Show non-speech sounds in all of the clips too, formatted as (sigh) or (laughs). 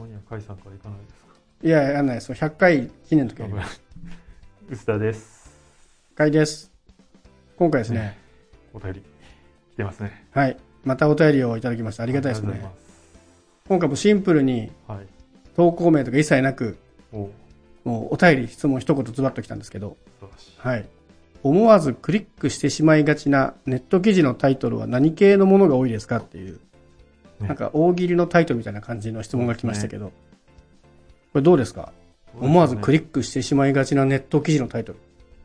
たまには甲斐さんから行かないですか？いや、やんないです。100回記念の時やりす。薄田です。かいです。今回ですね、(laughs) お便り来てますね。はい。またお便りをいただきました。あありがたいですね。今回もシンプルにござい。投稿名とか一切なく、はい。おもうお便り、質問一言ズバッときたんですけど。はい。思わずクリックしてしまいがちなネット記事のタイトルは何系のものが多いですかっていう、ねなんか大喜利のタイトルみたいな感じの質問が来ましたけど、これどうですか？思わずクリリックしてしまいがちなネット記事のタイトル。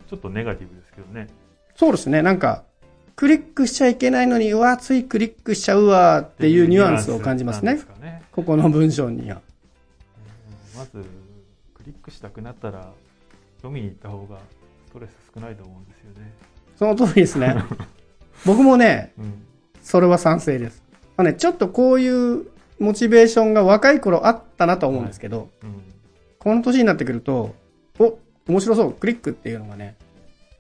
ちょっとネガティブですけどね。そうですね。なんか、クリックしちゃいけないのに、うわ、ついクリックしちゃうわっていうニュアンスを感じますね。すかね。ここの文章には。うんまず、クリックしたくなったら、読みに行った方がストレス少ないと思うんですよね。その通りですね。(laughs) 僕もね、うん。それは賛成です。まあね、ちょっとこういうモチベーションが若い頃あったなと思うんですけど、うん。この年になってくると、お、面白そう、クリックっていうのがね、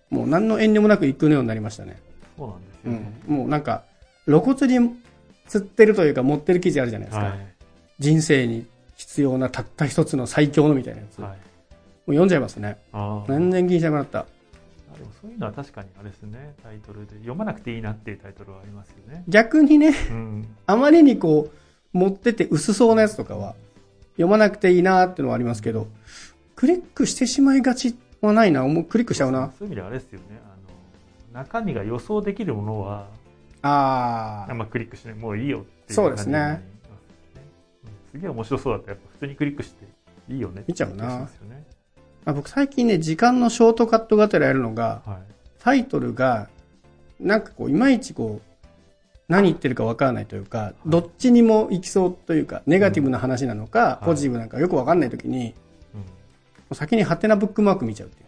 もう何の遠慮もなく行くようになりましたね。そうなんですうよね。ん。もうなんか、露骨に釣ってるというか持ってる記事あるじゃないですか。はい。人生に必要なたった一つの最強のみたいなやつ。もはい。う読んじゃいますね。全然気にしなくなった。あでもそういうのは確かにあれですね、タイトルで。読まなくていいなっていうタイトルはありますよね。逆にね、うん。あまりにこう、持ってて薄そうなやつとかは、読まなくていいなっていうのはありますけど、クリックしてしまいがちはないな。もうクリックしちゃうな。そういう意味ではあれですよね。あの、中身が予想できるものは、あー。あんまクリックしない。もういいよっていうそうですね感じになりますねうんすげえ面白そうだったらやっぱ普通にクリックしていいよね見ちゃうなって気がしま。あ僕最近ね、時間のショートカットがてらやるのが、はい。タイトルが、なんかこう、いまいちこう、何言ってるかわからないというか、どっちにも行きそうというか、ネガティブな話なのか、うんポジティブなのかよくわかんないときに、うん。もう先にハテナブックマーク見ちゃうっていう。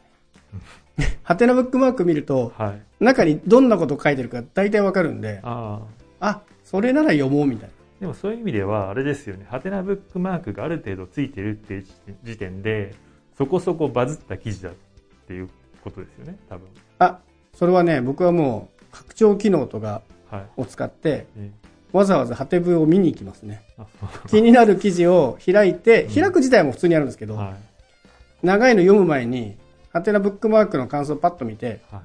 (laughs) ハテナブックマーク見ると、はい。中にどんなこと書いてるか大体わかるんで、ああ。あ、それなら読もうみたいな。でもそういう意味では、あれですよね。ハテナブックマークがある程度ついてるっていう時点で、そこそこバズった記事だっていうことですよね、多分。あ、それはね、僕はもう、拡張機能とかはい。を使って、えわざわざハテブを見に行きますね。気になる記事を開いて、うん開く自体も普通にあるんですけど、はい。長いの読む前に、ハテナブックマークの感想をパッと見て、はい。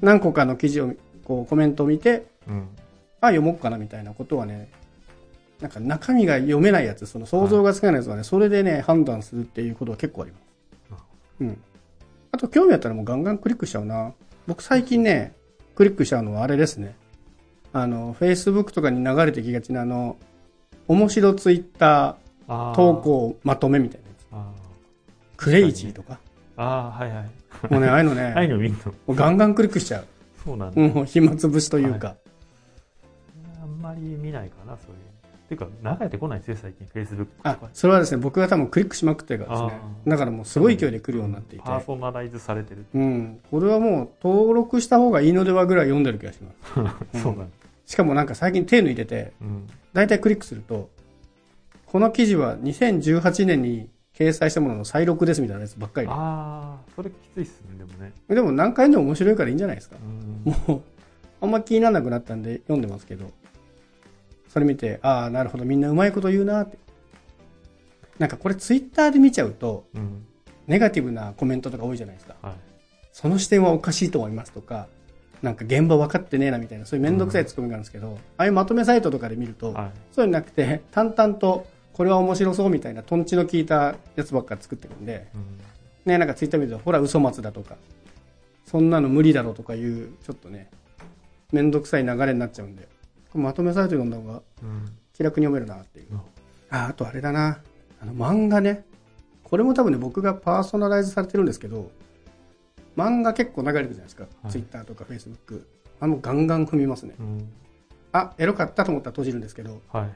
何個かの記事を、こう、コメントを見て、うん。あ、読もうかなみたいなことはね、なんか中身が読めないやつ、その想像がつかないやつはね、それでね、判断するっていうことは結構あります。うん。あと、興味あったらもうガンガンクリックしちゃうな。僕最近ね、クリックしちゃうのはあれですね。あの、Facebook とかに流れてきがちなあの、面白ツイッタあーー投。稿まとめみたいなやつ。あクレイジーとか。あああ、はいはい。もうね、ああいうの (laughs) ああいうね、の見るの？もうガンガンクリックしちゃう。そうなんだ。うん、暇つぶしというか。あんまり見ないかな、そういう。ていうか、流れてこないんですよ、最近。Facebook とあか。、それはですね、僕が多分クリックしまくってるからですね。だからもうすごい勢いで来るようになっていて。パーソナライズされてる。うん。これはもう登録した方がいいのではぐらい読んでる気がします。(laughs) そうなんだ。しかもなんか最近手抜いてて、うん。だいたいクリックすると、この記事は2018年に掲載したものの再録ですみたいなやつばっかりで。ああ、それきついっすね、でもね。でも何回でも面白いからいいんじゃないですかう。ん。もう、あんま気にならなくなったんで読んでますけど、それ見て、ああ、なるほど、みんなうまいこと言うなって。なんかこれツイッターで見ちゃうと、うん。ネガティブなコメントとか多いじゃないですか。はい。その視点はおかしいと思いますとか、なんか現場分かってねえなみたいな、そういうめんどくさいツッコミがあるんですけど、ああいうまとめサイトとかで見ると、はい。そういうのなくて、淡々と、これは面白そうみたいな、トンチの効いたやつばっか作ってるんで、うん。ね、なんかツイッター見ると、ほら、嘘松だとか、そんなの無理だろうとかいう、ちょっとね、めんどくさい流れになっちゃうんで、まとめサイト読んだ方がうん。気楽に読めるなっていううん。あ、あとあれだな、あの漫画ね。これも多分ね、僕がパーソナライズされてるんですけど、漫画結構流れてるじゃないですか。はいツイッターとかフェイスブック。あの、ガンガン踏みますね。うん。あ、エロかったと思ったら閉じるんですけど、はい。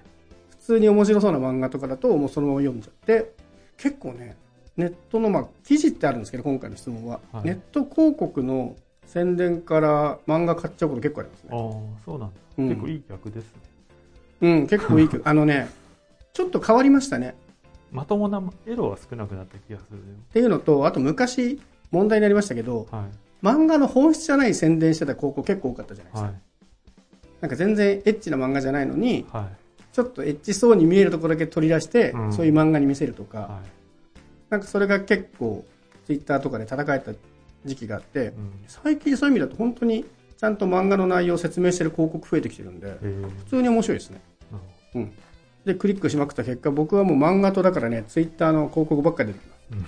普通に面白そうな漫画とかだともうそのまま読んじゃって結構ねネットのまあ記事ってあるんですけど今回の質問は、はいネット広告の宣伝から漫画買っちゃうこと結構ありますああねそうなんだ、うん。結構いい逆ですね。うん結構いいけど。(laughs) あのねちょっと変わりましたね。まともなエロは少なくなった気がするよっていうのとあと昔問題になりましたけどはい。漫画の本質じゃない宣伝してた広告結構多かったじゃないですか、はい。なんか全然エッチな漫画じゃないのにはちょっとエッチそうに見えるところだけ取り出して、うん。そういう漫画に見せるとか、はなんかそれが結構、ツイッターとかで叩かれた時期があって。最近そういう意味だと本当にちゃんと漫画の内容を説明してる広告増えてきてるんで、えー、普通に面白いですね。うん。で、クリックしまくった結果、僕はもう漫画とだからね、ツイッターの広告ばっかり出てきます。うん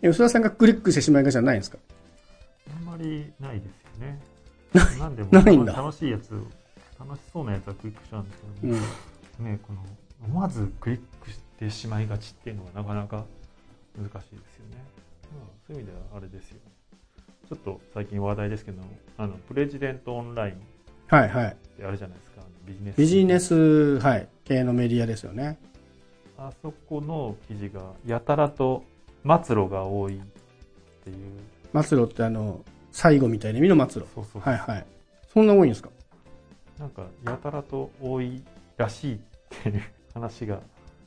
え吉田さんがクリックしてしまいがじゃないんですか？あんまりないですよね。なんでも (laughs) ないんだ楽しいやつ、楽しそうなやつはクリックしちゃうんですけど、うん。ね、この思わずクリックしてしまいがちっていうのはなかなか難しいですよね。まあ、そういう意味ではあれですよ。ちょっと最近話題ですけど、あのプレジデントオンラインっはいはい。てあるじゃないですか。ビジネス。ビジネス、はい、系のメディアですよね。あそこの記事がやたらと末路が多いっていう。末路ってあの、最後みたいな意味の末路。そうそうはいはい。そんな多いんですか？なんかやたらと多いらしいっていう話が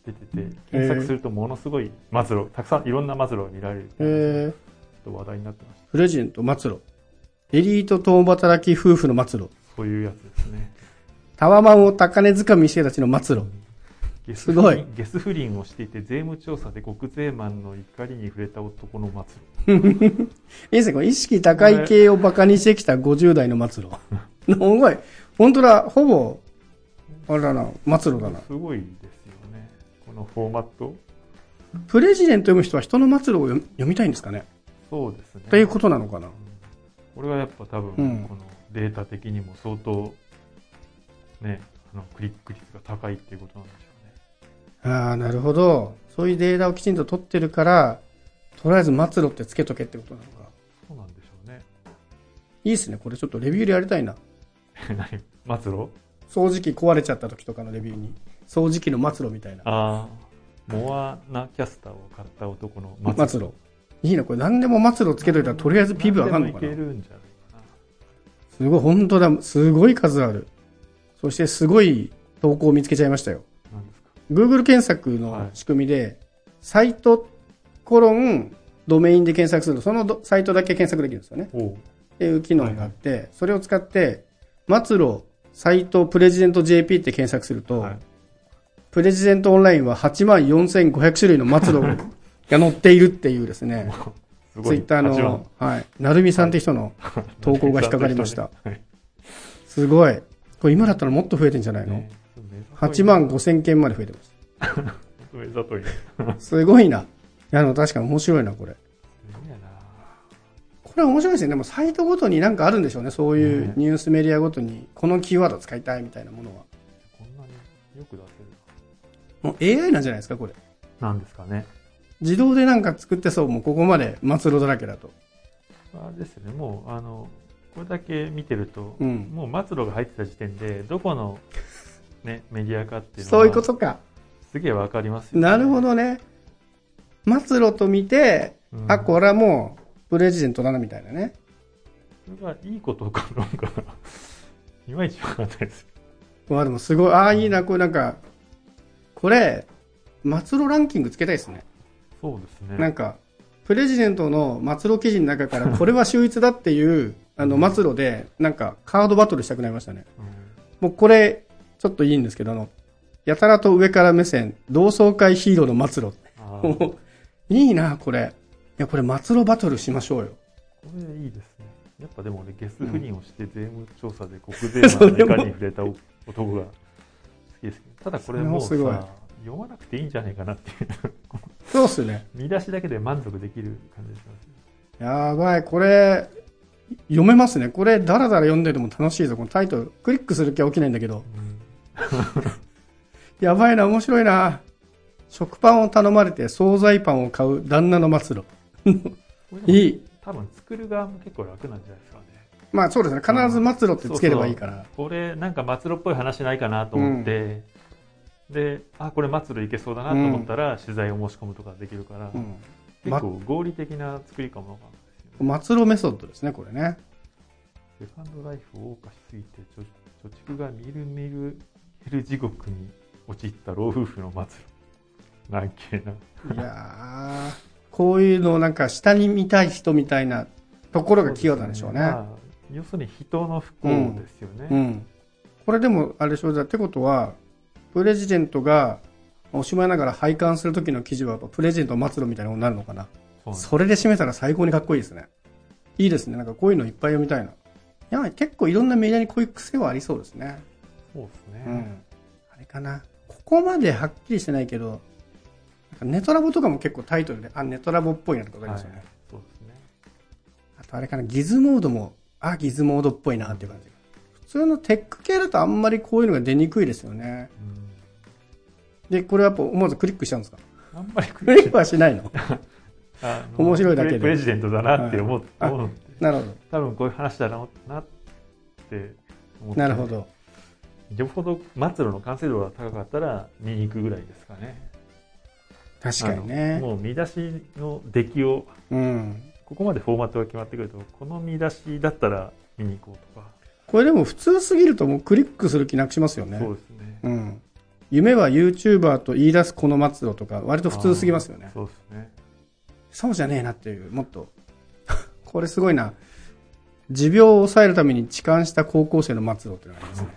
出てて、検索するとものすごい末路、たくさんいろんな末路が見られるっていうのがちょえっと話題になってました。プレジデント末路。エリート共働き夫婦の末路。そういうやつですね。タワマンを高値掴みしてたちの末路。ゲスすごいゲス不倫をしていて税務調査で国税マンの怒りに触れた男の末路。(laughs) いいですね、これ意識高い系をバカにしてきた50代の末路。(laughs) すごい。本当だ、ほぼ、あれだな、末路だな。すごいですよね。このフォーマット。プレジデント読む人は人の末路を読読みたいんですかねそうですね。ということなのかな？これはやっぱ多分、うんこのデータ的にも相当、ね、あのクリック率が高いっていうことなんでしょうね。ああ、なるほど。そういうデータをきちんと取ってるから、とりあえず末路ってつけとけってことなのか。そうなんでしょうね。いいですね。これちょっとレビューでやりたいな。(laughs) 何？末路掃除機壊れちゃった時とかのレビューに。掃除機の末路みたいな。ああ、モアナキャスターを買った男の末路。いいな、これ何でも末路つけといたらとりあえず PV 上がるのかんじゃない？かな。すごい、本当だ。すごい数ある。そしてすごい投稿を見つけちゃいましたよ。Google 検索の仕組みで、サイトコロンドメインで検索すると、そのどサイトだけ検索できるんですよね。っていう機能があって、それを使って、末路サイトプレジデント JP って検索すると、はいプレジデントオンラインは8万4500種類の末路 (laughs) が載っているっていうですね。(laughs) ツイッター8万の、はい、なるみさんって人の投稿が引っかかりました。はい (laughs) すごい。これ今だったらもっと増えてんじゃないの、ね ?8 万5000件まで増えてます。目ざといね。すごいな。いや、でも確かに面白いな、これ。これ面白いですね。でもサイトごとになんかあるんでしょうね。そういうねニュースメディアごとに、このキーワード使いたいみたいなものは。こんなによく出せるもう AI なんじゃないですか、これ。なんですかね。自動でなんか作ってそう、もうここまで末路だらけだと。あれですね、もう、あの、これだけ見てると、うんもう末路が入ってた時点で、どこの、ね、メディアかっていうのそういうこは、とか。すげえわかりますよ、ね。なるほどね。末路と見て、うんあ、これはもう、プレジデントだな、みたいなね。それがいいことかどうか、いまいちわかんないです。まあでもすごい、ああ、いいな、これなんか、これ、末路ランキングつけたいですね。そうですね。なんか、プレジデントの末路記事の中から、(laughs) これは秀逸だっていう、あの、末路で、なんか、カードバトルしたくなりましたね。うんもうこれ、ちょっといいんですけど、あの、やたらと上から目線、同窓会ヒーローの末路。(laughs) いいな、これ。いや、これ末路バトルしましょうよ。れいいですね。やっぱでも俺、ゲス不倫をして税務調査で国税の怒りに触れた男が好きですけど、ただこれもうい読まなくていいんじゃないかなっていう、そうっすね。見出しだけで満足できる感じがしますね。やばい、これ、読めますね。これ、だらだら読んでても楽しいぞ。このタイトル。クリックする気は起きないんだけど。やばいな、面白いな。食パンを頼まれて惣菜パンを買う旦那の末路。いい。多分作る側も結構楽なんじゃないですかね。まあそうですね。必ず末路ってつければいいから。これなんか末路っぽい話ないかなと思って、で、あ、これ末路いけそうだなと思ったら、取材を申し込むとかできるから、うん。結構合理的な作りかも。末路メソッドですね、これね。セカンドライフを謳歌しすぎて貯貯蓄がみるみる減る地獄に陥った老夫婦の末路。なんけな。いやー、こういうのをなんか下に見たい人みたいなところが器用なんでしょうね。まあ要するに人の不幸ですよね。うん。これでも、あれでしょ？う、だってことは、プレジデントが、おしまいながら拝観する時の記事は、やっぱプレジデント末路みたいなものになるのかな。そそれで締めたら最高にかっこいいですね。いいですね。なんかこういうのいっぱい読みたいな。いや、結構いろんなメディアにこういう癖はありそうですね。そうですね。うん。あれかな。ここまではっきりしてないけど、なんかネトラボとかも結構タイトルで、あ、ネトラボっぽいなとかわかりますよね。はいそうですね。あとあれかな、ギズモードも、あ、ギズモードっぽいなっていう感じ。普通のテック系だとあんまりこういうのが出にくいですよね。で、これはやっぱ思わずクリックしちゃうんですか？うん、あんまりククリックはしないの？(laughs) 面白いだけでプレジデントだなって思う、はい思うなるほど。多分こういう話だななって思ってなるほど。よほど末路の完成度が高かったら見に行くぐらいですかね確かにね。もう見出しの出来をうん。ここまでフォーマットが決まってくるとこの見出しだったら見に行こうとか、これでも普通すぎるともうクリックする気なくしますよね。そうですねうん。夢は YouTuber と言い出すこの末路とか、割と普通すぎますよね。そうですねそうじゃねえなっていう、もっと。(laughs) これすごいな。持病を抑えるために痴漢した高校生の末路っていうのがありますね。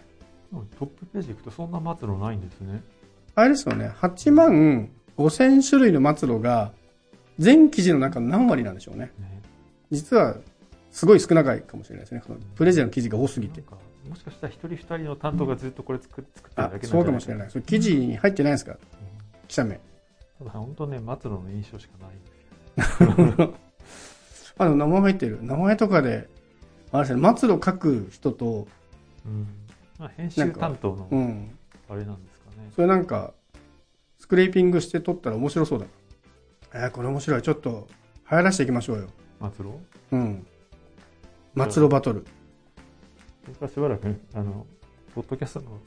うんトップページ行くとそんな末路ないんですねあれですよね。8万5000種類の末路が、全記事の中の何割なんでしょうね。ね実は、すごい少ないかもしれないですね。プレゼンの記事が多すぎてもしかしたら一人二人の担当がずっとこれ作っ作ってるあだけなんじゃそうかもしれない。それ記事に入ってないですか？記者名。ただ本当ね末路の印象しかないんですよあの、名前入ってる。名前とかで、あれですね、末路書く人と、うんまあ、編集担当のうん。あれなんですかねそれなんか、スクレーピングして撮ったら面白そうだな。えー、これ面白い。ちょっと、流行らしていきましょうよ。末路うん。末路バトル。僕はしばらくあのポッドキャストの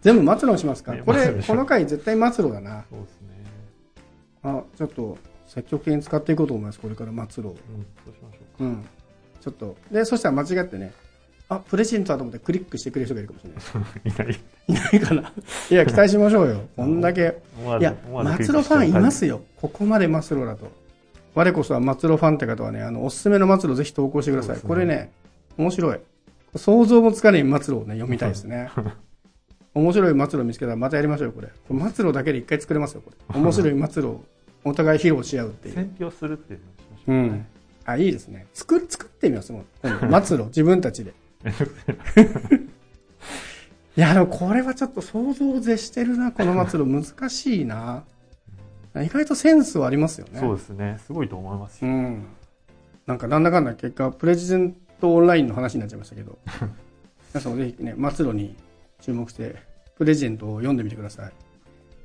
全部末路にしますかねこれ、この回絶対末路だな。そうですねあ、ちょっと、積極的に使っていこうと思います。これから末路を。うんそうしましょうかうん。ちょっと。で、そしたら間違ってね、あ、プレジデントだと思ってクリックしてくれる人がいるかもしれない。(laughs) いないいないかな。いや、期待しましょうよ。こんだけ。(laughs) いや、ず思わず末路ファンいますよ。ここまで末路だと。我こそは末路ファンって方はね、あの、おすすめの末路ぜひ投稿してください。ねこれね、面白い。想像もつかない末路をね、読みたいですね。(laughs) 面白い末路見つけたらまたやりましょうよ、これ。これ末路だけで一回作れますよ、これ。(laughs) 面白い末路をお互い披露し合うっていう。選票するっていうのをしましうん。あ、いいですね。作る、作ってみますもん。(laughs) 今度末路、自分たちで。いや、でもこれはちょっと想像を絶してるな、この末路。難しいな。意外とセンスはありますよね。そうですねすごいと思いますよ、うん。なんかなんだかんだ結果、プレジデントオンラインの話になっちゃいましたけど、(laughs) 皆さんもぜひね、末路に注目して、プレジデントを読んでみてください。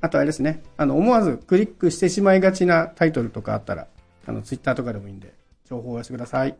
あとあれですね、あの、思わずクリックしてしまいがちなタイトルとかあったら、あの、ツイッターとかでもいいんで、情報をお寄せください。